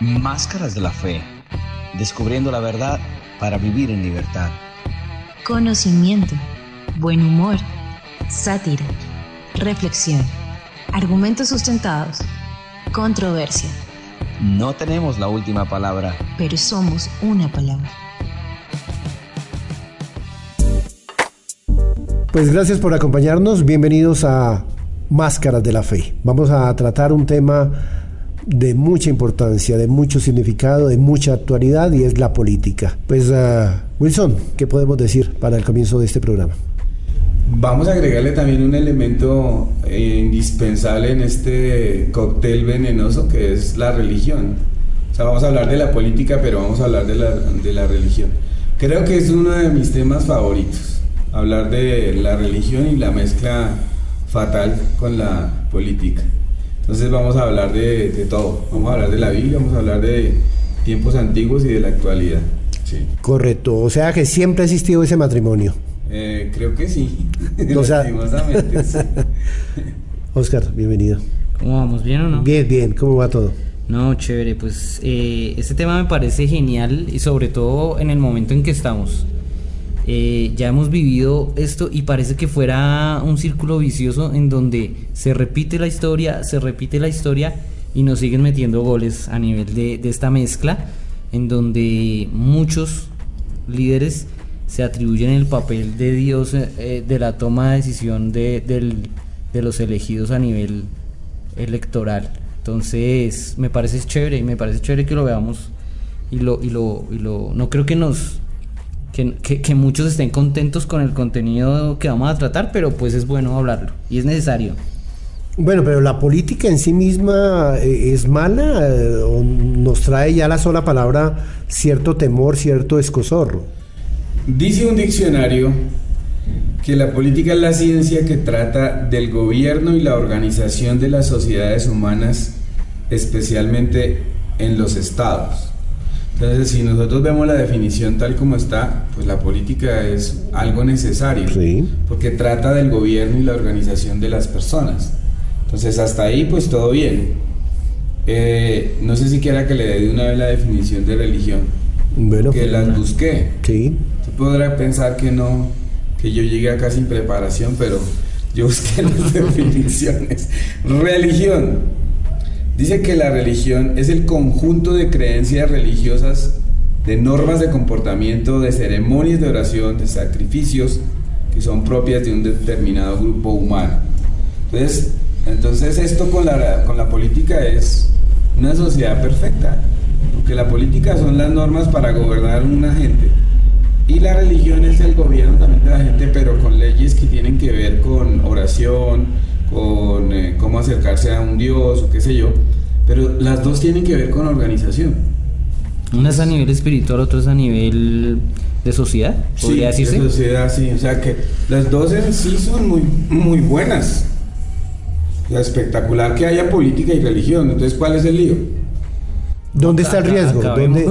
Máscaras de la Fe. Descubriendo la verdad para vivir en libertad. Conocimiento, buen humor, sátira, reflexión, argumentos sustentados, controversia. No tenemos la última palabra, pero somos una palabra. Pues gracias por acompañarnos. Bienvenidos a Máscaras de la Fe. Vamos a tratar un tema de mucha importancia, de mucho significado, de mucha actualidad y es la política. Pues uh, Wilson, ¿qué podemos decir para el comienzo de este programa? Vamos a agregarle también un elemento eh, indispensable en este cóctel venenoso que es la religión. O sea, vamos a hablar de la política, pero vamos a hablar de la, de la religión. Creo que es uno de mis temas favoritos, hablar de la religión y la mezcla fatal con la política. Entonces vamos a hablar de, de, todo. Vamos a hablar de la Biblia, vamos a hablar de tiempos antiguos y de la actualidad. Sí. Correcto. O sea que siempre ha existido ese matrimonio. Eh, creo que sí. O sea... sí. Oscar, bienvenido. ¿Cómo vamos? ¿Bien o no? Bien, bien. ¿Cómo va todo? No, chévere. Pues eh, este tema me parece genial y sobre todo en el momento en que estamos. Eh, ya hemos vivido esto y parece que fuera un círculo vicioso en donde se repite la historia, se repite la historia y nos siguen metiendo goles a nivel de, esta mezcla en donde muchos líderes se atribuyen el papel de Dios eh, de la toma de decisión de, del, de los elegidos a nivel electoral. Entonces me parece chévere me parece chévere que lo veamos y lo, y lo, y lo no creo que nos que, que, muchos estén contentos con el contenido que vamos a tratar, pero pues es bueno hablarlo y es necesario. Bueno, pero la política en sí misma eh, es mala eh, o nos trae ya la sola palabra cierto temor, cierto escozorro. Dice un diccionario que la política es la ciencia que trata del gobierno y la organización de las sociedades humanas, especialmente en los estados. Entonces, si nosotros vemos la definición tal como está, pues la política es algo necesario, Sí. porque trata del gobierno y la organización de las personas. Entonces, hasta ahí, pues todo bien. Eh, no sé si quiera que le dé de una vez la definición de religión, Bueno, que las busqué. sí. Se podrá pensar que no, que yo llegué acá sin preparación, pero yo busqué las definiciones. Religión. Dice que la religión es el conjunto de creencias religiosas, de normas de comportamiento, de ceremonias de oración, de sacrificios que son propias de un determinado grupo humano. Entonces, entonces esto con la, con la política es una sociedad perfecta, porque la política son las normas para gobernar una gente. Y la religión es el gobierno también de la gente, pero con leyes que tienen que ver con oración, con eh, cómo acercarse a un dios o qué sé yo. Pero las dos tienen que ver con organización. Una es a nivel espiritual, otra es a nivel de sociedad, podría sí, decirse. de sociedad, sí. O sea que las dos en sí son muy, muy buenas. O sea, espectacular que haya política y religión. Entonces, ¿cuál es el lío? ¿Dónde está el riesgo? ¿Dónde,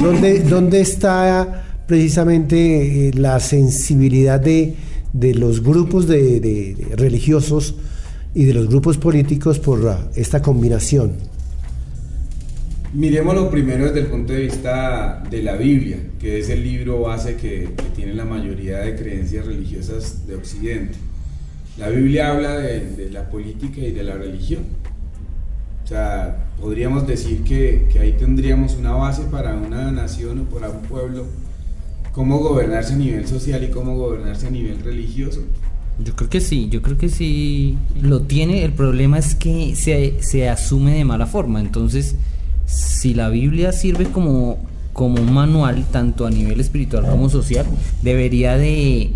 dónde, dónde está precisamente eh, la sensibilidad de, de los grupos de, religiosos y de los grupos políticos por esta combinación? Miremoslo primero desde el punto de vista de la Biblia, que es el libro base que, tiene la mayoría de creencias religiosas de Occidente. La Biblia habla de, la política y de la religión. O sea, podríamos decir que ahí tendríamos una base para una nación o para un pueblo, cómo gobernarse a nivel social y cómo gobernarse a nivel religioso. Yo creo que sí, yo creo que sí lo tiene. El problema es que se, se asume de mala forma. Entonces, si la Biblia sirve como, como un manual, tanto a nivel espiritual como social, debería de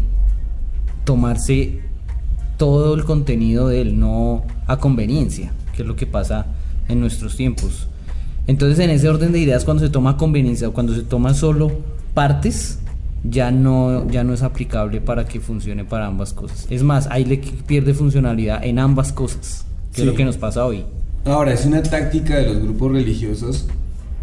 tomarse todo el contenido de él, no a conveniencia, que es lo que pasa en nuestros tiempos. Entonces, en ese orden de ideas, cuando se toma conveniencia o cuando se toma solo partes, ya no, ya no es aplicable para que funcione para ambas cosas. Es más, ahí le pierde funcionalidad en ambas cosas, que es Sí. lo que nos pasa hoy. Ahora, es una táctica de los grupos religiosos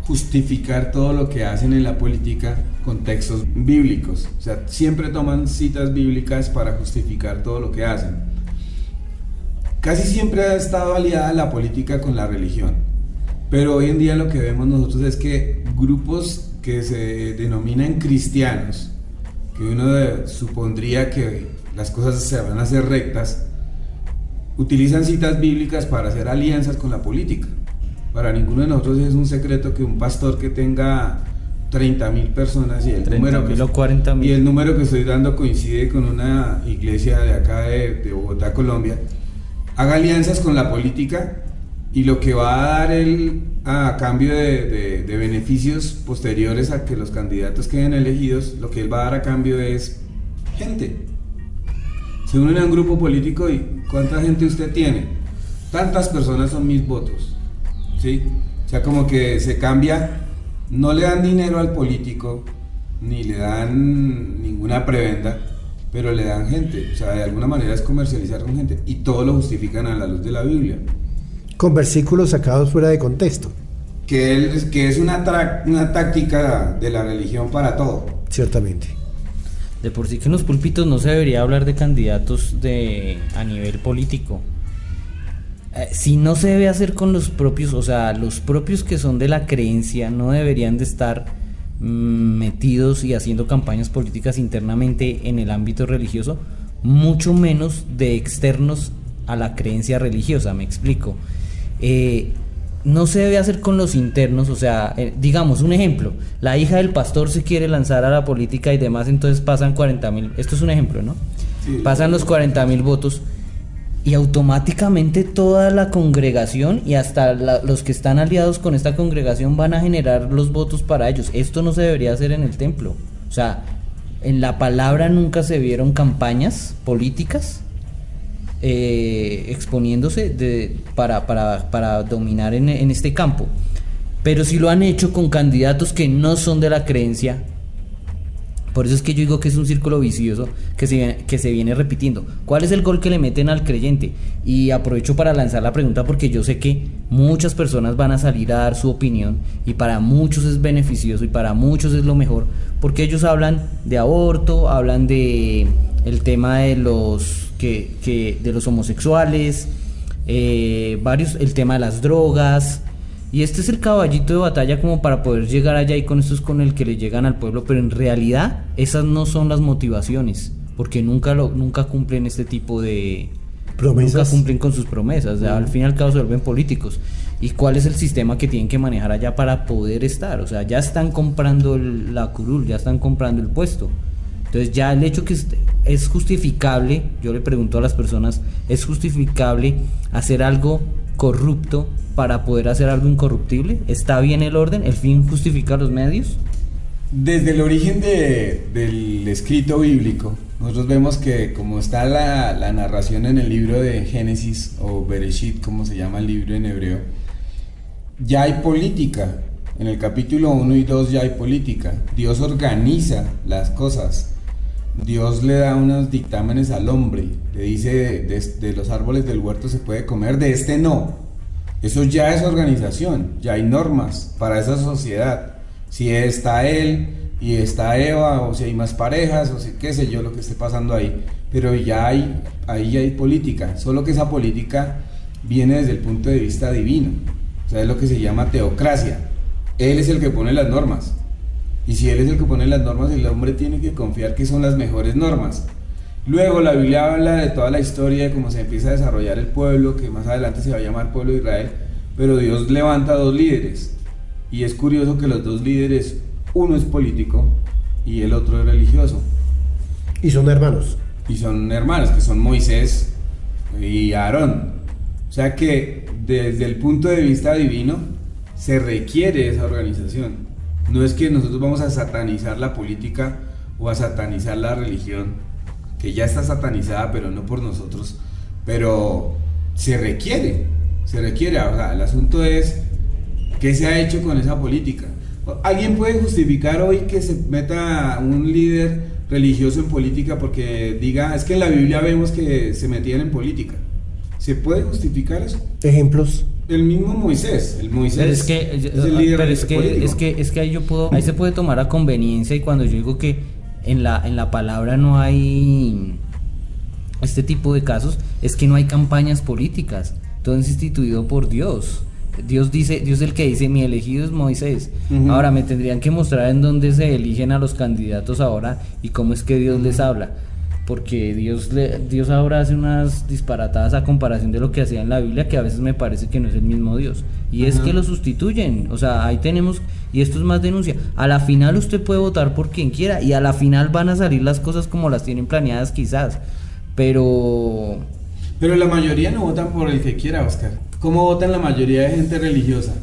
justificar todo lo que hacen en la política con textos bíblicos. O sea, siempre toman citas bíblicas para justificar todo lo que hacen. Casi siempre ha estado aliada la política con la religión. Pero hoy en día lo que vemos nosotros es que grupos que se denominan cristianos, que uno supondría que las cosas se van a hacer rectas, utilizan citas bíblicas para hacer alianzas con la política. Para ninguno de nosotros es un secreto que un pastor que tenga 30 mil personas y el, número que, y el número que estoy dando coincide con una iglesia de acá de, Bogotá, Colombia, haga alianzas con la política y lo que va a dar él a cambio de, beneficios posteriores a que los candidatos queden elegidos, lo que él va a dar a cambio es gente. Se unen a un grupo político y ¿cuánta gente usted tiene? Tantas personas son mis votos. ¿Sí? O sea, como que se cambia no le dan dinero al político, ni le dan ninguna prebenda, pero le dan gente. O sea, de alguna manera es comercializar con gente. Y todo lo justifican a la luz de la Biblia. Con versículos sacados fuera de contexto. Que, es, que es una, una táctica de la religión para todo. Ciertamente. De por sí que en los púlpitos no se debería hablar de candidatos de, a nivel político. Eh, si no se debe hacer con los propios, o sea, los propios que son de la creencia no deberían de estar mm, metidos y haciendo campañas políticas internamente en el ámbito religioso, mucho menos de externos a la creencia religiosa, me explico. Eh, no se debe hacer con los internos, o sea, eh, digamos un ejemplo, la hija del pastor se quiere lanzar a la política y demás, entonces pasan 40 mil, esto es un ejemplo, ¿no? pasan los 40 mil votos y automáticamente toda la congregación y hasta los que están aliados con esta congregación van a generar los votos para ellos. Esto no se debería hacer en el templo. O sea, en la palabra nunca se vieron campañas políticas eh, exponiéndose para, para, para, dominar en, en este campo. Pero si lo han hecho con candidatos que no son de la creencia por eso es que yo digo que es un círculo vicioso que se, que se viene repitiendo. ¿Cuál es el gol que le meten al creyente? Y aprovecho para lanzar la pregunta porque yo sé que muchas personas van a salir a dar su opinión y para muchos es beneficioso y para muchos es lo mejor porque ellos hablan de aborto, hablan de el tema de los que, que de los homosexuales, eh, varios, el tema de las drogas, y este es el caballito de batalla como para poder llegar allá y con esto es con el que le llegan al pueblo, pero en realidad esas no son las motivaciones, porque nunca lo nunca cumplen este tipo de promesas. Nunca cumplen con sus promesas, al fin y al cabo se vuelven políticos. ¿Y cuál es el sistema que tienen que manejar allá para poder estar? O sea, ya están comprando la curul, ya están comprando el puesto. Entonces ya el hecho que es justificable, yo le pregunto a las personas, ¿es justificable hacer algo corrupto para poder hacer algo incorruptible? ¿Está bien el orden? ¿El fin justifica los medios? Desde el origen del escrito bíblico, nosotros vemos que como está la, narración en el libro de Génesis o Bereshit, como se llama el libro en hebreo, ya hay política. En el capítulo 1 y 2 ya hay política. Dios organiza las cosas. Dios le da unos dictámenes al hombre. Le dice, de los árboles del huerto se puede comer, de este no. Eso ya es organización, ya hay normas para esa sociedad. Si está él y está Eva, o si hay más parejas, o si qué sé yo lo que esté pasando ahí. Pero ya hay, ahí hay política, solo que esa política viene desde el punto de vista divino. O sea, es lo que se llama teocracia. Él es el que pone las normas. Y si él es el que pone las normas, el hombre tiene que confiar que son las mejores normas. Luego la Biblia habla de toda la historia de cómo se empieza a desarrollar el pueblo, que más adelante se va a llamar pueblo de Israel, pero Dios levanta dos líderes. Y es curioso que los dos líderes, uno es político y el otro es religioso. Y son hermanos. Y son hermanos, que son Moisés y Aarón. O sea que desde el punto de vista divino se requiere esa organización. No es que nosotros vamos a satanizar la política o a satanizar la religión, que ya está satanizada, pero no por nosotros, pero se requiere, se requiere. O sea, el asunto es qué se ha hecho con esa política. ¿Alguien puede justificar hoy que se meta un líder religioso en política porque diga, es que en la Biblia vemos que se metían en política? ¿Se puede justificar eso? Ejemplos. El mismo Moisés, el Moisés. Pero es que, es, que, es que, es que ahí yo puedo, ahí se puede tomar a conveniencia y cuando yo digo que en la, en la palabra no hay este tipo de casos, es que no hay campañas políticas. Todo es instituido por Dios. Dios dice, Dios es el que dice, mi elegido es Moisés. Ahora me tendrían que mostrar en dónde se eligen a los candidatos ahora y cómo es que Dios les habla. Porque Dios, le, Dios ahora hace unas disparatadas a comparación de lo que hacía en la Biblia, que a veces me parece que no es el mismo Dios. Y es que lo sustituyen. O sea, ahí tenemos, y esto es más denuncia. A la final usted puede votar por quien quiera y a la final van a salir las cosas como las tienen planeadas quizás. Pero Pero la mayoría no votan por el que quiera, Oscar. ¿Cómo votan la mayoría de gente religiosa?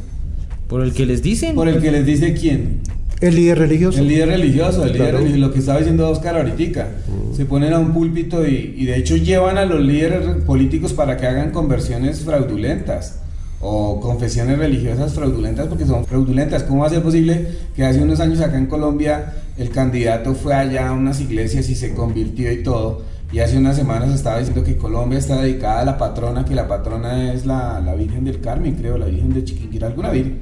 por el que les dicen... Por el que les dice quién. El líder religioso. El líder religioso, el líder Claro. religioso, lo que estaba diciendo Oscar ahorita. Se ponen a un púlpito y, y de hecho llevan a los líderes políticos para que hagan conversiones fraudulentas o confesiones religiosas fraudulentas porque son fraudulentas. ¿Cómo va a ser posible que hace unos años acá en Colombia el candidato fue allá a unas iglesias y se convirtió y todo? Y hace unas semanas estaba diciendo que Colombia está dedicada a la patrona, que la patrona es la, la Virgen del Carmen, creo, la Virgen de Chiquinquirá, alguna Virgen.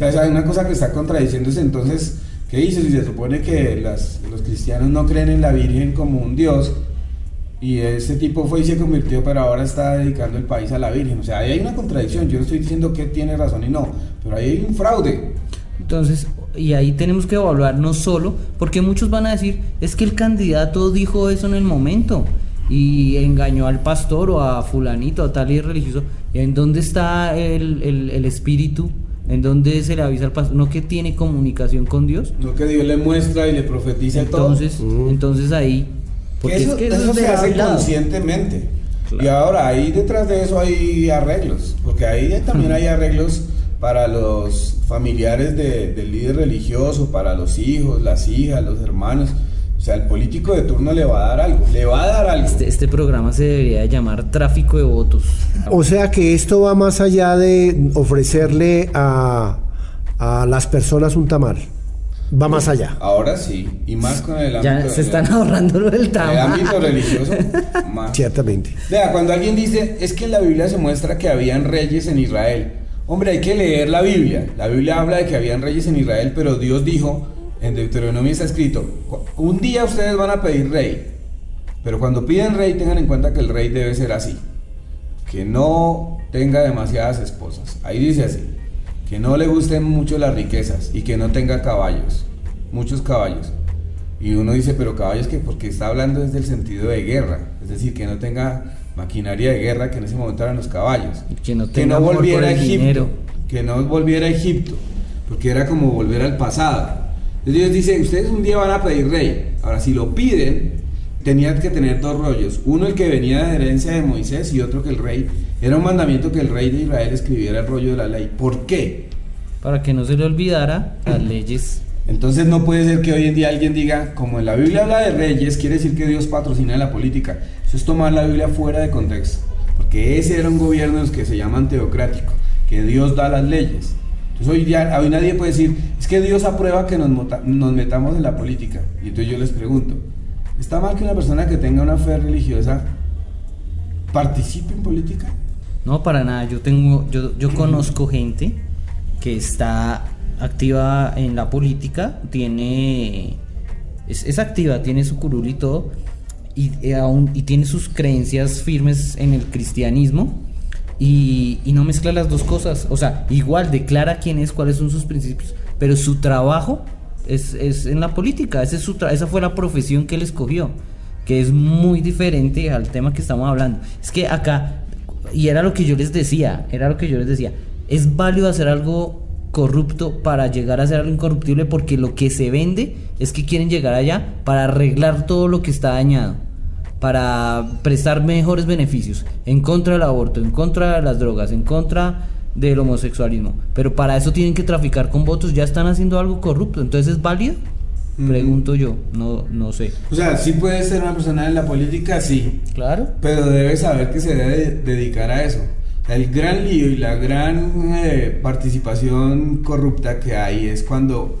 Hay una cosa que está contradiciéndose. Entonces, ¿qué dice? Si se supone que las- los cristianos no creen en la Virgen como un Dios, y ese tipo fue y se convirtió, pero ahora está dedicando el país a la Virgen. O sea, ahí hay una contradicción. Yo no estoy diciendo que tiene razón y no, pero ahí hay un fraude. Entonces, y ahí tenemos que evaluar no solo, porque muchos van a decir, es que el candidato dijo eso en el momento y engañó al pastor o a fulanito, a tal líder religioso. ¿En dónde está el- el espíritu? ¿En dónde se le avisa al pastor? ¿No que tiene comunicación con Dios? No que Dios le muestra y le profetiza Entonces, todo. entonces ahí... Que Porque eso, es que eso es se hace conscientemente. Claro. Y ahora ahí detrás de eso hay arreglos, porque ahí también hay arreglos para los familiares de- del líder religioso, para los hijos, las hijas, los hermanos. O sea, el político de turno le va a dar algo, le va a dar algo. Este, este programa se debería llamar tráfico de votos. O sea que esto va más allá de ofrecerle a, a las personas un tamal. Va más allá. Ahora sí, y más con el ámbito, Ya se están el- ahorrando lo del el tamal. ámbito religioso. más. Ciertamente. Vea, cuando alguien dice, es que en la Biblia se muestra que habían reyes en Israel. Hombre, hay que leer la Biblia. La Biblia habla de que habían reyes en Israel, pero Dios dijo, en Deuteronomio está escrito, "Cu- un día ustedes van a pedir rey, pero cuando piden rey tengan en cuenta que el rey debe ser así, que no tenga demasiadas esposas. Ahí dice así, que no le gusten mucho las riquezas y que no tenga caballos, muchos caballos. Y uno dice, pero caballos que porque está hablando desde el sentido de guerra, es decir, que no tenga maquinaria de guerra, que en ese momento eran los caballos. Que no que volviera a Egipto, dinero. que no volviera a Egipto, porque era como volver al pasado. Entonces Dios dice, ustedes un día van a pedir rey. Ahora, si lo piden, tenían que tener dos rollos. Uno el que venía de herencia de Moisés y otro que el rey. Era un mandamiento que el rey de Israel escribiera el rollo de la ley. ¿Por qué? Para que no se le olvidara las leyes. Entonces no puede ser que hoy en día alguien diga, como en la Biblia habla de reyes, quiere decir que Dios patrocina la política. Eso es tomar la Biblia fuera de contexto. Porque ese era un gobierno de los que se llaman teocrático, que Dios da las leyes. Entonces hoy, día, hoy nadie puede decir, es que Dios aprueba que nos, nos metamos en la política. Y entonces yo les pregunto, ¿está mal que una persona que tenga una fe religiosa participe en política? No, para nada. Yo tengo, yo, yo conozco gente que está activa en la política, tiene, es, es activa, tiene su curul y todo, y, eh, aún, y tiene sus creencias firmes en el cristianismo. Y, y no mezcla las dos cosas. O sea, igual declara quién es, cuáles son sus principios. Pero su trabajo es, es en la política. Es su esa fue la profesión que él escogió. Que es muy diferente al tema que estamos hablando. Es que acá, y era lo que yo les decía, era lo que yo les decía. Es válido hacer algo corrupto para llegar a ser algo incorruptible porque lo que se vende es que quieren llegar allá para arreglar todo lo que está dañado para prestar mejores beneficios en contra del aborto, en contra de las drogas, en contra del homosexualismo. Pero para eso tienen que traficar con votos, ya están haciendo algo corrupto. Entonces es válido? Pregunto yo, no, no sé. O sea, sí puede ser una persona en la política, sí, Claro. pero debe saber que se debe de- dedicar a eso. El gran lío y la gran eh, participación corrupta que hay es cuando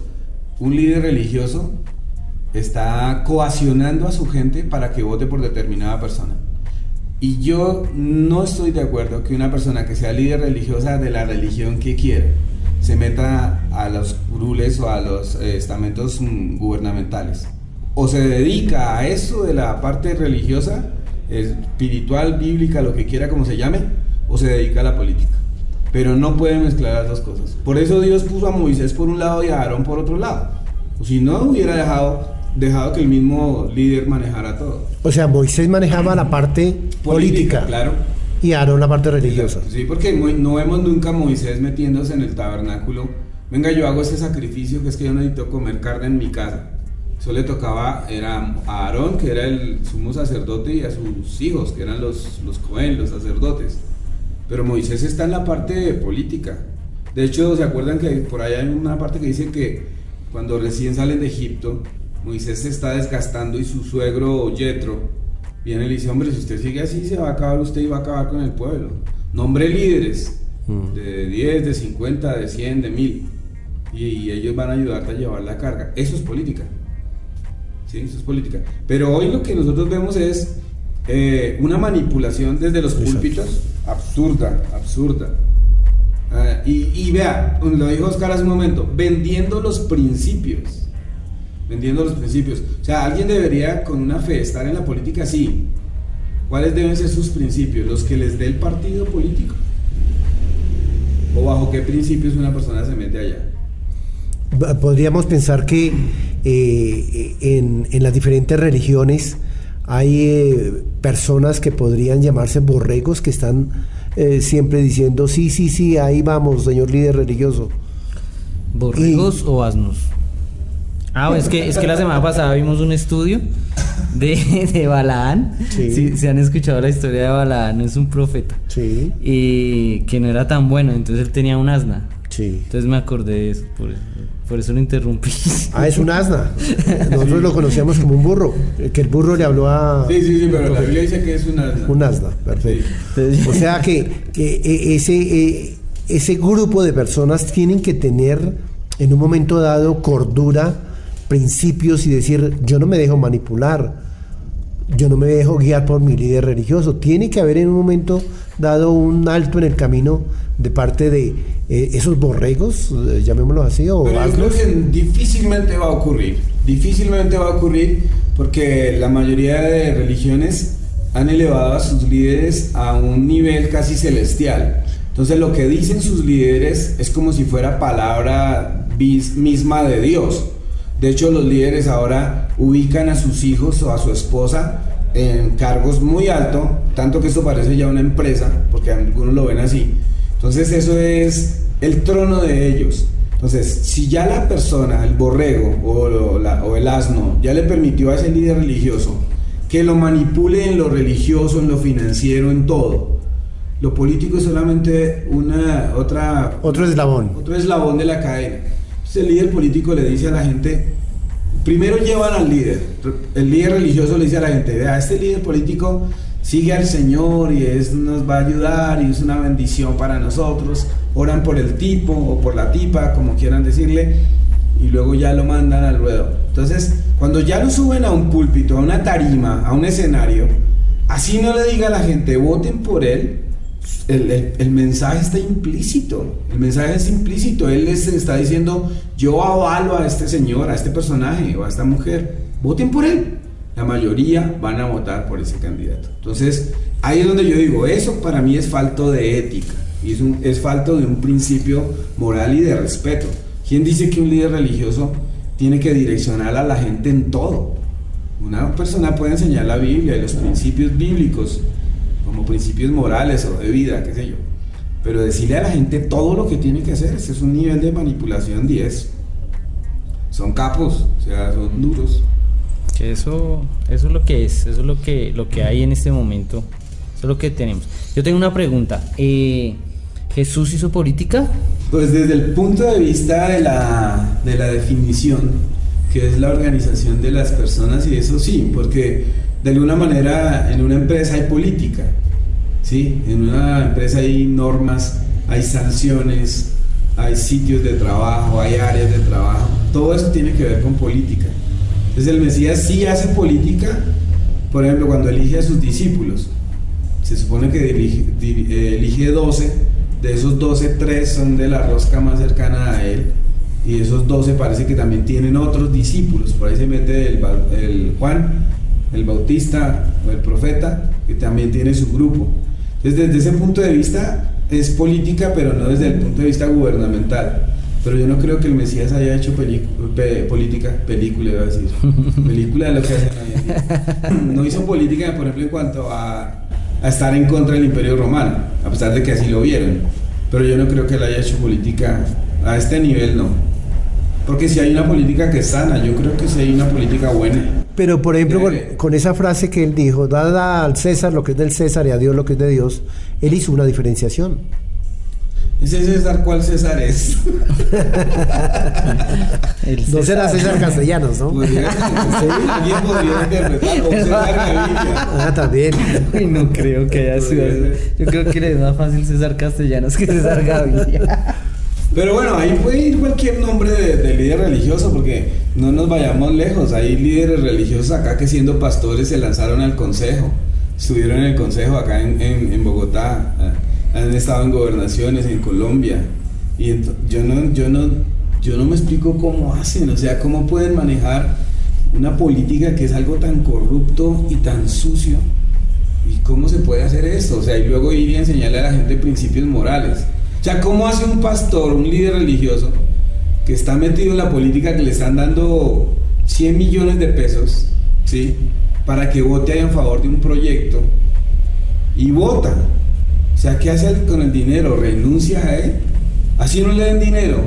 un líder religioso está coaccionando a su gente para que vote por determinada persona. Y yo no estoy de acuerdo que una persona que sea líder religiosa de la religión que quiera se meta a los curules o a los eh, estamentos mm, gubernamentales. O se dedica a eso de la parte religiosa, espiritual, bíblica, lo que quiera como se llame, o se dedica a la política. pero no pueden mezclar las dos cosas. Por eso Dios puso a Moisés por un lado y a Aarón por otro lado. Si no, hubiera dejado, dejado que el mismo líder manejara todo. O sea, Moisés manejaba la parte política, claro. y Aarón la parte religiosa. Sí, porque no vemos nunca a Moisés metiéndose en el tabernáculo. Venga, yo hago ese sacrificio que es que yo necesito comer carne en mi casa. Eso le tocaba era a Aarón, que era el sumo sacerdote, y a sus hijos, que eran los, los Cohen, los sacerdotes. Pero Moisés está en la parte política. De hecho, ¿se acuerdan que por allá hay una parte que dice que cuando recién salen de Egipto, Moisés se está desgastando y su suegro Yetro viene y le dice, hombre, si usted sigue así, se va a acabar usted y va a acabar con el pueblo. Nombre líderes Mm. de 10, de 50, de 100, de 1000. Y, y ellos van a ayudarte a llevar la carga. Eso es política. Sí, eso es política. Pero hoy lo que nosotros vemos es eh, una manipulación desde los púlpitos absurda, absurda. Ah, y, y vea, lo dijo Oscar hace un momento, vendiendo los principios. Vendiendo los principios. O sea, alguien debería con una fe estar en la política, sí. ¿Cuáles deben ser sus principios? Los que les dé el partido político. ¿O bajo qué principios una persona se mete allá? Podríamos pensar que eh, en, en las diferentes religiones hay eh, personas que podrían llamarse borregos que están eh, siempre diciendo, sí, sí, sí, ahí vamos, señor líder religioso. ¿Borregos o asnos? Ah, es que, es que la semana pasada vimos un estudio de, de Balaán. Sí. Si se han escuchado la historia de Balaán, es un profeta. Sí, Y que no era tan bueno, entonces él tenía un asna. sí. Entonces me acordé de eso, por, por eso lo interrumpí. Ah, es un asna. Nosotros lo conocíamos como un burro, eh, que el burro le habló a... Sí, sí, sí, pero la Biblia dice que es una... Un asna, perfecto. Entonces- O sea que, que, eh, ese, eh, ese grupo de personas tienen que tener en un momento dado cordura, principios y decir, yo no me dejo manipular, yo no me dejo guiar por mi líder religioso. Tiene que haber en un momento dado un alto en el camino de parte de eh, esos borregos, eh, llamémoslo así, o Pero yo creo que difícilmente va a ocurrir. Difícilmente va a ocurrir porque la mayoría de religiones han elevado a sus líderes a un nivel casi celestial. Entonces lo que dicen sus líderes es como si fuera palabra misma de Dios. De hecho, los líderes ahora ubican a sus hijos o a su esposa en cargos muy altos, tanto que esto parece ya una empresa, porque algunos lo ven así. Entonces eso es el trono de ellos. Entonces, si ya la persona, el borrego o, lo- la- o el asno, ya le permitió a ese líder religioso que lo manipule en lo religioso, en lo financiero, en todo, lo político es solamente una otra Otro eslabón. otro eslabón de la cadena. Entonces, el líder político le dice a la gente, primero llevan al líder, el líder religioso le dice a la gente, vea, este líder político sigue al Señor y es, nos va a ayudar y es una bendición para nosotros, oran por el tipo o por la tipa, como quieran decirle, y luego ya lo mandan al ruedo. Entonces, cuando ya lo suben a un púlpito, a una tarima, a un escenario, así no le diga a la gente, voten por él, el, el- mensaje está implícito. El mensaje es implícito. Él está diciendo, yo avalo a este señor, a este personaje o a esta mujer. Voten por él. La mayoría van a votar por ese candidato. Entonces, ahí es donde yo digo, eso para mí es falto de ética. Es, es falto de un principio moral y de respeto. ¿Quién dice que un líder religioso tiene que direccionar a la gente en todo? Una persona puede enseñar la Biblia y los principios bíblicos, como principios morales o de vida, qué sé yo. Pero decirle a la gente todo lo que tiene que hacer, ese es un nivel de manipulación 10. Son capos, o sea, son duros. Eso, eso es lo que es, eso es lo que, lo que hay en este momento, eso es lo que tenemos. Yo tengo una pregunta. eh, ¿Jesús hizo política? Pues desde el punto de vista de la, de la definición, que es la organización de las personas, y eso sí, porque de alguna manera en una empresa hay política, ¿sí? En una empresa hay normas, hay sanciones, hay sitios de trabajo, hay áreas de trabajo, todo eso tiene que ver con política. Entonces el Mesías sí hace política, por ejemplo, cuando elige a sus discípulos, se supone que elige, di- eh, elige 12, de esos 12, 3 son de la rosca más cercana a él, y esos 12 parece que también tienen otros discípulos, por ahí se mete el, el Juan, el Bautista o el profeta, que también tiene su grupo. Entonces desde ese punto de vista, es política, pero no desde el punto de vista gubernamental. Pero yo no creo que el Mesías haya hecho política, película, iba a decir. película de lo que hacen hoy en día. No hizo política, por ejemplo, en cuanto a, a, estar en contra del Imperio Romano, a pesar de que así lo vieron. Pero yo no creo que él haya hecho política a este nivel, no. Porque si hay una política que es sana, yo creo que si hay una política buena. Pero, por ejemplo, con, esa frase que él dijo, dada al César lo que es del César y a Dios lo que es de Dios, él hizo una diferenciación. ¿Ese César cuál César es? el no será César Castellanos, ¿no? Alguien podría interpretar como César Gaviria. Ah, también. no creo que haya sido. Yo creo que le es más fácil César Castellanos que César Gaviria. Pero bueno, ahí puede ir cualquier nombre de, líder religioso, porque no nos vayamos lejos. Hay líderes religiosos acá que siendo pastores se lanzaron al consejo. Estuvieron en el consejo acá en, Bogotá han estado en gobernaciones en Colombia y yo no, yo no, yo no me explico cómo hacen, o sea, cómo pueden manejar una política que es algo tan corrupto y tan sucio y cómo se puede hacer esto, o sea, y luego ir y enseñarle a la gente principios morales. O sea, ¿cómo hace un pastor, un líder religioso que está metido en la política que le están dando 100 millones de pesos, ¿sí? Para que vote en favor de un proyecto y vota o sea, ¿qué hace con el dinero? ¿Renuncia a él? Así no le den dinero.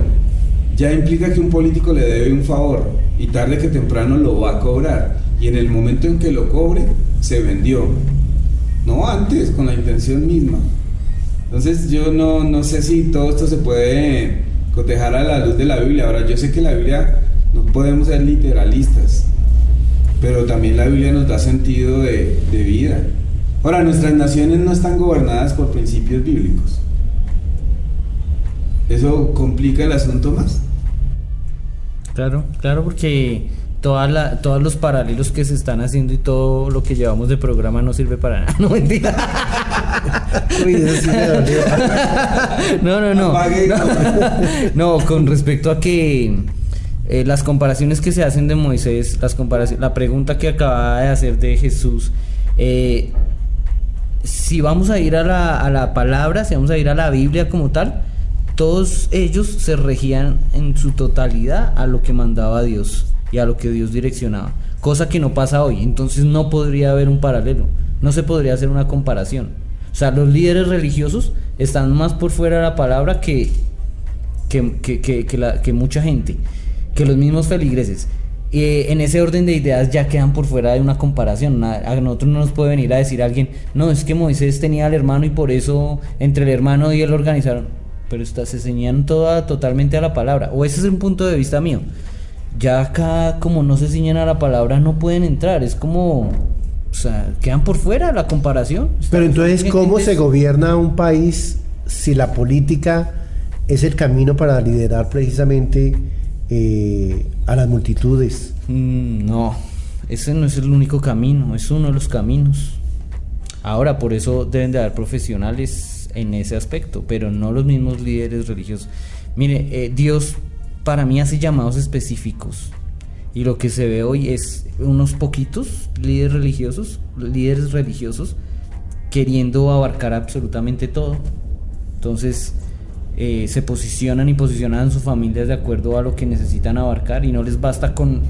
Ya implica que un político le debe un favor y tarde que temprano lo va a cobrar. Y en el momento en que lo cobre, se vendió. No antes, con la intención misma. Entonces yo no, no sé si todo esto se puede cotejar a la luz de la Biblia. Ahora, yo sé que la Biblia no podemos ser literalistas, pero también la Biblia nos da sentido de, de vida. Ahora, nuestras naciones no están gobernadas por principios bíblicos. ¿Eso complica el asunto más? Claro, claro, porque toda la, todos los paralelos que se están haciendo y todo lo que llevamos de programa no sirve para nada. No mentira. no, no, no. No, con respecto a que eh, las comparaciones que se hacen de Moisés, las comparaciones, la pregunta que acaba de hacer de Jesús, eh, si vamos a ir a la, a la palabra, si vamos a ir a la Biblia como tal, todos ellos se regían en su totalidad a lo que mandaba Dios y a lo que Dios direccionaba, cosa que no pasa hoy, entonces no podría haber un paralelo, no se podría hacer una comparación. O sea, los líderes religiosos están más por fuera de la palabra que, que, que, que, que mucha gente, que los mismos feligreses. Eh, en ese orden de ideas ya quedan por fuera de una comparación. A nosotros no nos puede venir a decir alguien, no, es que Moisés tenía al hermano y por eso entre el hermano y él organizaron. Pero estas se ciñan toda totalmente a la palabra. O ese es un punto de vista mío. Ya acá, como no se ciñan a la palabra, no pueden entrar. Es como. O sea, quedan por fuera la comparación. Pero entonces, ¿cómo se gobierna un país si la política es el camino para liderar precisamente eh, a las multitudes. Mm, no, ese no es el único camino, es uno de los caminos. Ahora, por eso deben de haber profesionales en ese aspecto, pero no los mismos líderes religiosos. Mire, eh, Dios para mí hace llamados específicos. Y lo que se ve hoy es unos poquitos líderes religiosos, líderes religiosos, queriendo abarcar absolutamente todo. Entonces, eh, se posicionan y posicionan sus familias de acuerdo a lo que necesitan abarcar y no les basta con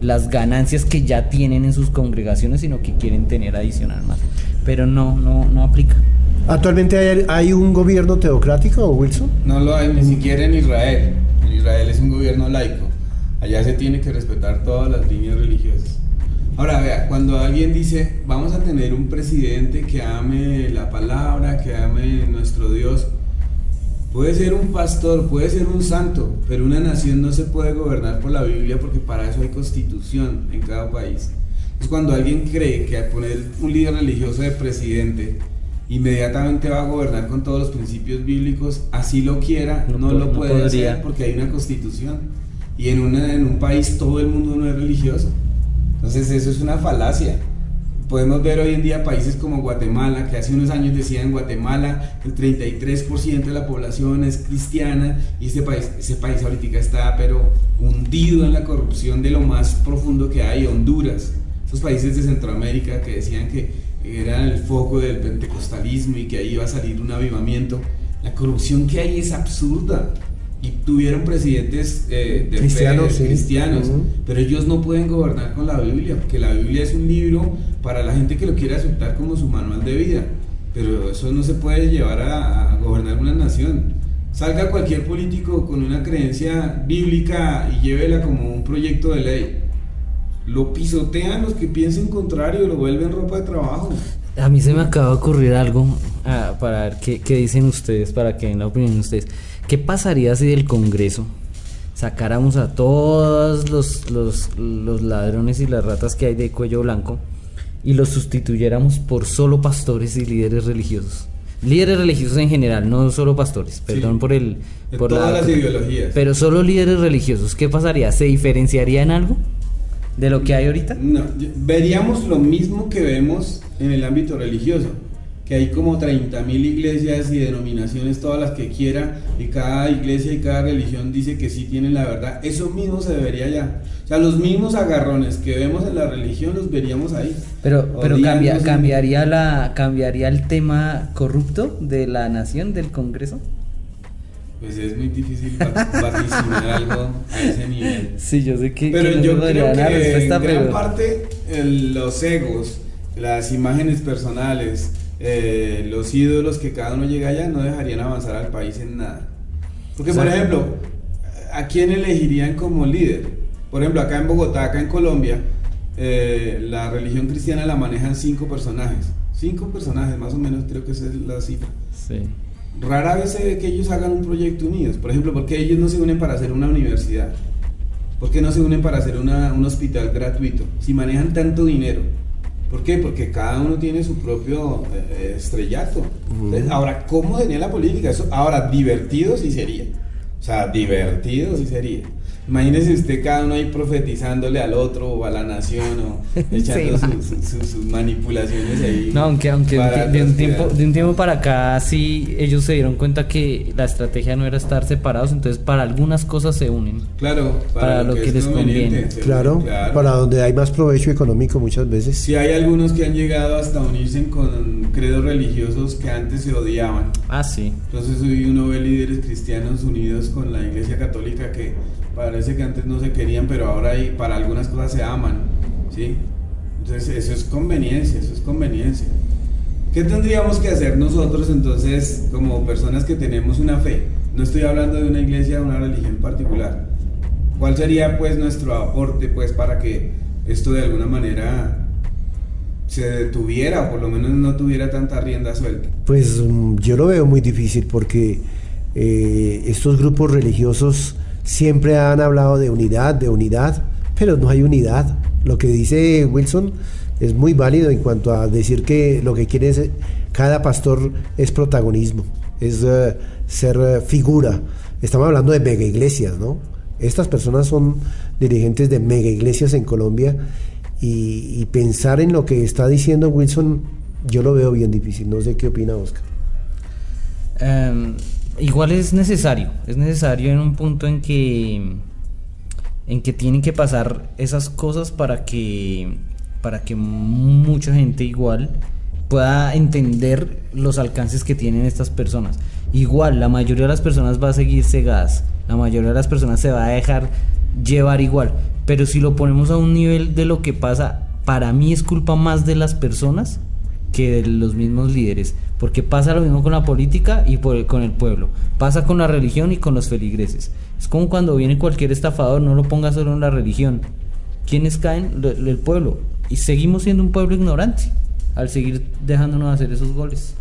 las ganancias que ya tienen en sus congregaciones, sino que quieren tener adicional más. Pero no, no, no aplica. ¿Actualmente hay, hay un gobierno teocrático, Wilson? No lo hay ni siquiera en Israel. En Israel es un gobierno laico. Allá se tiene que respetar todas las líneas religiosas. Ahora, vea, cuando alguien dice, vamos a tener un presidente que ame la palabra, que ame nuestro Dios, Puede ser un pastor, puede ser un santo, pero una nación no se puede gobernar por la Biblia porque para eso hay constitución en cada país. Es cuando alguien cree que al poner un líder religioso de presidente, inmediatamente va a gobernar con todos los principios bíblicos, así lo quiera, no, lo puede hacer porque hay una constitución. Y en, una, en un país todo el mundo no es religioso. Entonces eso es una falacia podemos ver hoy en día países como Guatemala, que hace unos años decían Guatemala el 33% de la población es cristiana y este país, ese país ahorita está pero hundido en la corrupción de lo más profundo que hay, Honduras, esos países de Centroamérica que decían que era el foco del pentecostalismo y que ahí iba a salir un avivamiento La corrupción que hay es absurda. Y tuvieron presidentes eh, de Cristianos, fe, sí. cristianos, Ujú. pero ellos no pueden gobernar con la Biblia, porque la Biblia es un libro para la gente que lo quiere aceptar como su manual de vida. Pero eso no se puede llevar a, a gobernar una nación. Salga cualquier político con una creencia bíblica y llévela como un proyecto de ley. Lo pisotean los que piensen contrario, lo vuelven ropa de trabajo. A mí se me acaba de ocurrir algo ah, para ver qué, qué dicen ustedes, para que den la opinión de ustedes. ¿Qué pasaría si del Congreso sacáramos a todos los, los, los ladrones y las ratas que hay de cuello blanco y los sustituyéramos por solo pastores y líderes religiosos? Líderes religiosos en general, no solo pastores, perdón por el... De Por todas la- las ideologías. Pero solo líderes religiosos, ¿qué pasaría? ¿Se diferenciaría en algo de lo que hay ahorita? No, veríamos lo mismo que vemos en el ámbito religioso, que hay como 30.000 iglesias y denominaciones, todas las que quiera, y cada iglesia y cada religión dice que sí tienen la verdad. Eso mismo se debería ya. O sea, los mismos agarrones que vemos en la religión los veríamos ahí. Pero, pero cambia, cambiaría la cambiaría el tema corrupto de la nación del Congreso. Pues es muy difícil va- vaticinar algo a ese nivel. Sí, yo sé que, Pero que yo creo que en gran parte el- los egos, las imágenes personales, eh, los ídolos que cada uno llega allá no dejarían avanzar al país en nada. Porque, por ejemplo, ¿a quién elegirían como líder? Por ejemplo, acá en Bogotá, acá en Colombia, eh, la religión cristiana la manejan cinco personajes. Cinco personajes, más o menos, creo que esa es la cifra. Sí. Rara vez se ve que ellos hagan un proyecto unidos. Por ejemplo, ¿por qué ellos no se unen para hacer una universidad? ¿Por qué no se unen para hacer una- un hospital gratuito? Si manejan tanto dinero. ¿Por qué? Porque cada uno tiene su propio eh, estrellato. Entonces, ahora, ¿cómo sería la política? Eso, ahora, divertido sí sería. O sea, divertido sí sería. Imagínese usted cada uno ahí profetizándole al otro o a la nación o echando Sí, sus- sus- sus- sus manipulaciones ahí. No, aunque, aunque de, un tiempo, de un tiempo para acá sí ellos se dieron cuenta que la estrategia no era estar separados, entonces para algunas cosas se unen. Claro, Para lo que es les conveniente, conviene. sí, Claro, para donde hay más provecho económico muchas veces. Si hay algunos que han llegado hasta unirse con credos religiosos que antes se odiaban. Ah, sí. Entonces hoy uno ve líderes cristianos unidos con la iglesia católica que parece que antes no se querían, pero ahora hay, para algunas cosas se aman. ¿sí? Entonces eso es conveniencia, eso es conveniencia. ¿Qué tendríamos que hacer nosotros entonces como personas que tenemos una fe? No estoy hablando de una iglesia o una religión particular. ¿Cuál sería pues nuestro aporte pues para que esto de alguna manera se detuviera o por lo menos no tuviera tanta rienda suelta? Pues mm, yo lo veo muy difícil porque eh, estos grupos religiosos siempre han hablado de unidad, de unidad, pero no hay unidad. Lo que dice Wilson es muy válido en cuanto a decir que lo que quiere es, cada pastor es protagonismo, es eh, ser eh, figura. Estamos hablando de mega iglesias, ¿no? Estas personas son dirigentes de mega iglesias en Colombia y, pensar en lo que está diciendo Wilson, yo lo veo bien difícil. No sé qué opina Oscar. Em, igual es necesario, es necesario en un punto en que en que tienen que pasar esas cosas para que para que mucha gente igual pueda entender los alcances que tienen estas personas. Igual, la mayoría de las personas va a seguir cegadas, la mayoría de las personas se va a dejar llevar igual, pero si lo ponemos a un nivel de lo que pasa, para mí es culpa más de las personas que de los mismos líderes, porque pasa lo mismo con la política y con el pueblo, pasa con la religión y con los feligreses. Es como cuando viene cualquier estafador, no lo ponga solo en la religión. ¿Quiénes caen? El pueblo. Y seguimos siendo un pueblo ignorante al seguir dejándonos hacer esos goles.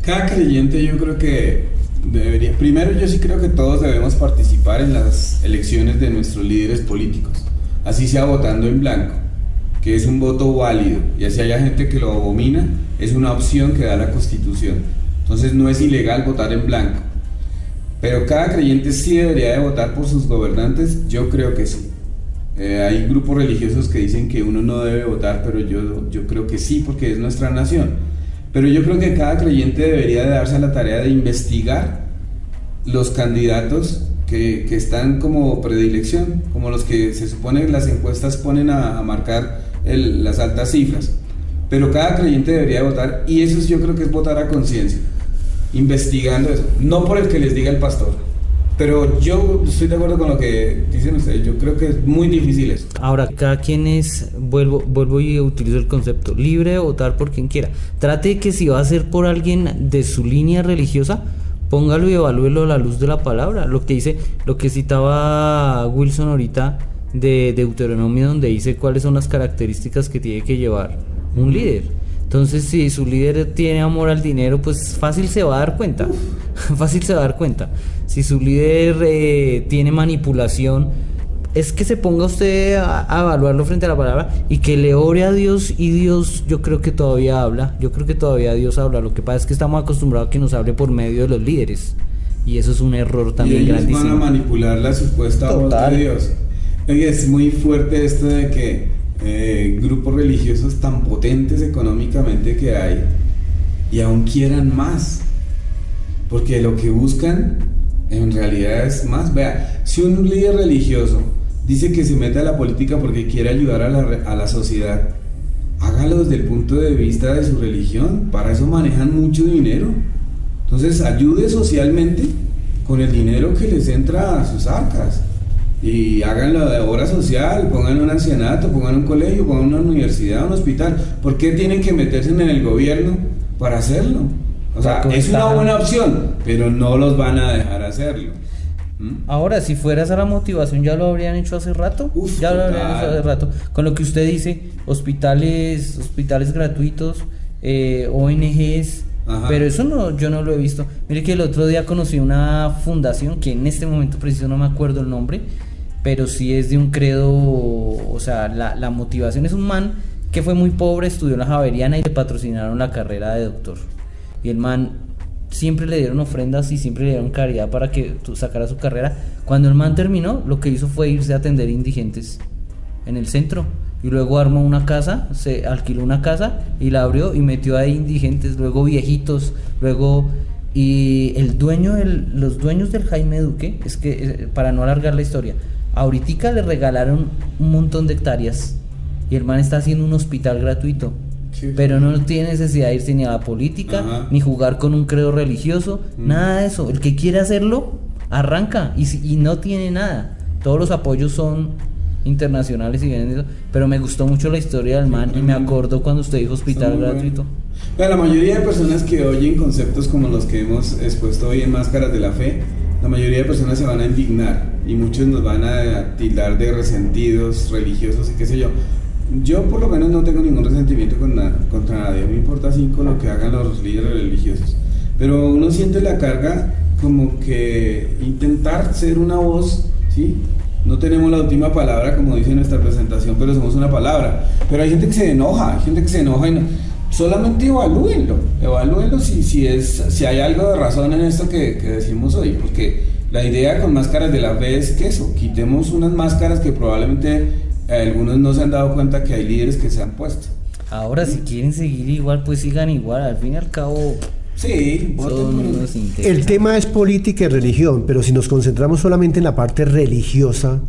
Cada creyente yo creo que debería, primero yo sí creo que todos debemos participar en las elecciones de nuestros líderes políticos, así sea votando en blanco, que es un voto válido, y así haya gente que lo abomina, es una opción que da la constitución. Entonces no es ilegal votar en blanco. Pero cada creyente sí debería de votar por sus gobernantes, yo creo que sí. Eh, hay grupos religiosos que dicen que uno no debe votar, pero yo, yo creo que sí, porque es nuestra nación. Pero yo creo que cada creyente debería de darse la tarea de investigar los candidatos que, que están como predilección, como los que se supone las encuestas ponen a marcar las altas cifras. Pero cada creyente debería de votar y eso yo creo que es votar a conciencia. investigando eso. No por el que les diga el pastor. Pero yo estoy de acuerdo con lo que dicen ustedes. Yo creo que es muy difícil eso. Ahora, cada quien es, vuelvo, vuelvo y utilizo el concepto, libre de votar por quien quiera. Trate que si va a ser por alguien de su línea religiosa, póngalo y evalúelo a la luz de la palabra. Lo que dice, lo que citaba Wilson ahorita de Deuteronomio, donde dice cuáles son las características que tiene que llevar un líder. Entonces, si su líder tiene amor al dinero, pues fácil se va a dar cuenta. fácil se va a dar cuenta. Si su líder eh, tiene manipulación, es que se ponga usted a, evaluarlo frente a la palabra y que le ore a Dios y Dios yo creo que todavía habla, yo creo que todavía Dios habla, lo que pasa es que estamos acostumbrados a que nos hable por medio de los líderes y eso es un error también y ellos grandísimo. van a manipular la supuesta voz de Dios. Es muy fuerte esto de que eh, grupos religiosos tan potentes económicamente que hay y aún quieran más. Porque lo que buscan en realidad es más. Vea, si un líder religioso dice que se mete a la política porque quiere ayudar a la, a la sociedad, hágalo desde el punto de vista de su religión. Para eso manejan mucho dinero. Entonces ayude socialmente con el dinero que les entra a sus arcas y háganlo de obra social, pongan un ancianato, pongan un colegio, pongan una universidad, un hospital. ¿Por qué tienen que meterse en el gobierno para hacerlo? O sea, es una buena opción, pero no los van a dejar hacerlo. ¿Mm? Ahora, si fuera esa la motivación, ya lo habrían hecho hace rato. ya lo habrían hecho hace rato. Con lo que usted dice, hospitales, hospitales gratuitos, eh, ONGs. Pero eso no, yo no lo he visto. Mire que el otro día conocí una fundación que en este momento preciso no me acuerdo el nombre, pero sí es de un credo, o sea, la, motivación es un man que fue muy pobre, estudió en la Javeriana y le patrocinaron la carrera de doctor. Y el man siempre le dieron ofrendas y siempre le dieron caridad para que sacara su carrera. Cuando el man terminó, lo que hizo fue irse a atender indigentes en el centro. Y luego armó una casa, se alquiló una casa y la abrió y metió ahí indigentes, luego viejitos, luego y el dueño los dueños del Jaime Duque, es que eh, para no alargar la historia, Ahorita le regalaron un montón de hectáreas y el man está haciendo un hospital gratuito. pero no tiene necesidad de irse ni a la política, ni jugar con un credo religioso, mm. nada de eso. El que quiere hacerlo, arranca y, y no tiene nada. Todos los apoyos son internacionales y vienen eso. Pero me gustó mucho la historia del man y me acordó cuando usted dijo hospital gratuito. la mayoría de personas que oyen conceptos como los que hemos expuesto hoy en Máscaras de la Fe, la mayoría de personas se van a indignar y muchos nos van a tildar de resentidos religiosos y qué sé yo. Yo por lo menos no tengo ningún resentimiento con contra nadie, me importa cinco lo que hagan los líderes religiosos, pero uno siente la carga como que intentar ser una voz, ¿sí? No tenemos la última palabra como dice nuestra presentación, pero somos una palabra. Pero hay gente que se enoja, hay gente que se enoja y no, solamente evalúenlo, evalúenlo si, si, es, si hay algo de razón en esto que, que decimos hoy, porque la idea con máscaras de la fe es que eso, quitemos unas máscaras que probablemente algunos no se han dado cuenta que hay líderes que se han puesto. Ahora, si quieren seguir igual, pues sigan igual. Al fin y al cabo, Sí, el tema es política y religión, pero si nos concentramos solamente en la parte religiosa,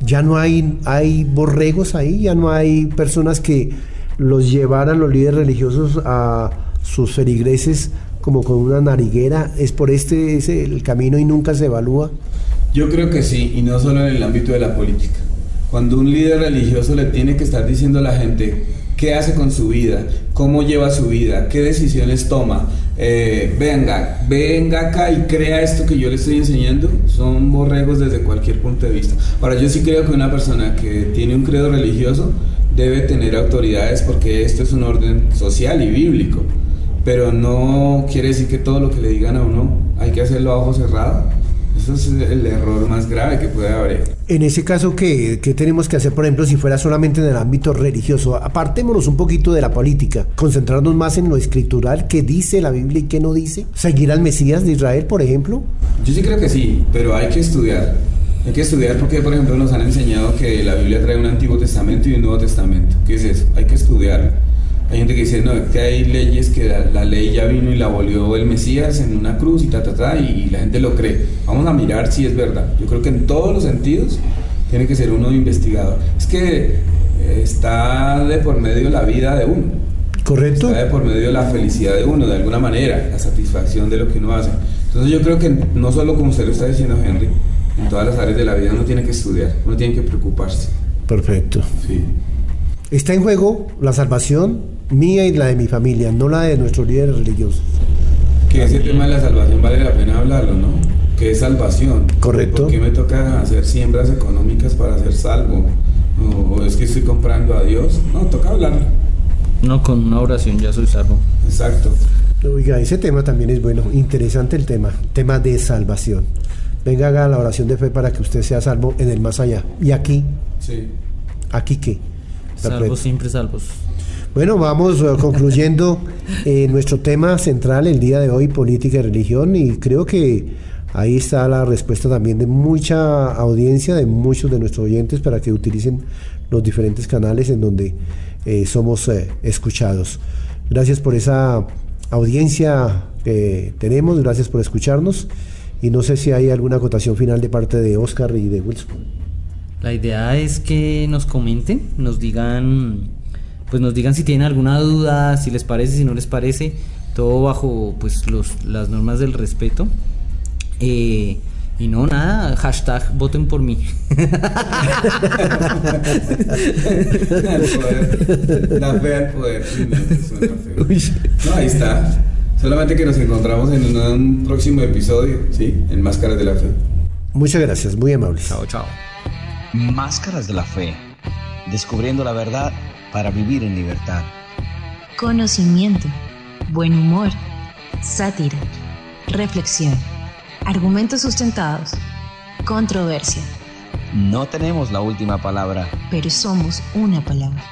ya no hay, hay borregos ahí, ya no hay personas que los llevaran los líderes religiosos a sus feligreses como con una nariguera? ¿Es por este ese el camino y nunca se evalúa? Yo creo que sí, y no solo en el ámbito de la política. Cuando un líder religioso le tiene que estar diciendo a la gente qué hace con su vida, cómo lleva su vida, qué decisiones toma, eh, venga, venga acá y crea esto que yo le estoy enseñando, son borregos desde cualquier punto de vista. Ahora, yo sí creo que una persona que tiene un credo religioso debe tener autoridades porque esto es un orden social y bíblico pero no quiere decir que todo lo que le digan a uno hay que hacerlo a ojo cerrado. Eso es el error más grave que puede haber. En ese caso, ¿qué, ¿qué, tenemos que hacer, por ejemplo, si fuera solamente en el ámbito religioso? Apartémonos un poquito de la política, concentrarnos más en lo escritural, qué dice la Biblia y qué no dice. ¿Seguir al Mesías de Israel, por ejemplo? Yo sí creo que sí, pero hay que estudiar. Hay que estudiar porque, por ejemplo, nos han enseñado que la Biblia trae un Antiguo Testamento y un Nuevo Testamento. ¿Qué es eso? Hay que estudiarlo hay gente que dice, no, que hay leyes que la, ley ya vino y la volvió el Mesías en una cruz y ta, ta, ta, y la gente lo cree. Vamos a mirar si es verdad. Yo creo que en todos los sentidos tiene que ser uno investigador. Es que eh, está de por medio la vida de uno. Correcto. Está de por medio la felicidad de uno, de alguna manera, la satisfacción de lo que uno hace. Entonces yo creo que no solo como usted lo está diciendo, Henry, en todas las áreas de la vida uno tiene que estudiar, uno tiene que preocuparse. Perfecto. Sí. Está en juego la salvación mía y la de mi familia, no la de nuestros líderes religiosos. Que ese tema de la salvación vale la pena hablarlo, ¿no? Que es salvación. Correcto. ¿Por qué me toca hacer siembras económicas para ser salvo? ¿O, o es que estoy comprando a Dios? No, toca hablarlo. No, con una oración ya soy salvo. Exacto. Oiga, ese tema también es bueno, interesante el tema, tema de salvación. Venga, haga la oración de fe para que usted sea salvo en el más allá. Y aquí, Sí. aquí qué. Salvos siempre salvos. Bueno, vamos eh, concluyendo eh, nuestro tema central el día de hoy, política y religión, y creo que ahí está la respuesta también de mucha audiencia, de muchos de nuestros oyentes para que utilicen los diferentes canales en donde eh, somos eh, escuchados. Gracias por esa audiencia que tenemos, gracias por escucharnos, y no sé si hay alguna acotación final de parte de Oscar y de Wilson. La idea es que nos comenten, nos digan, pues nos digan si tienen alguna duda, si les parece, si no les parece, todo bajo pues los, las normas del respeto. Eh, y no, nada, hashtag voten por mí. Al poder. La fe al poder. No, ahí está. Solamente que nos encontramos en un próximo episodio, ¿sí? En Máscaras de la Fe. Muchas gracias, muy amables. chao, chao. Máscaras de la fe. Descubriendo la verdad para vivir en libertad. Conocimiento, buen humor, sátira, reflexión, argumentos sustentados, controversia, No tenemos la última palabra. pero somos una palabra.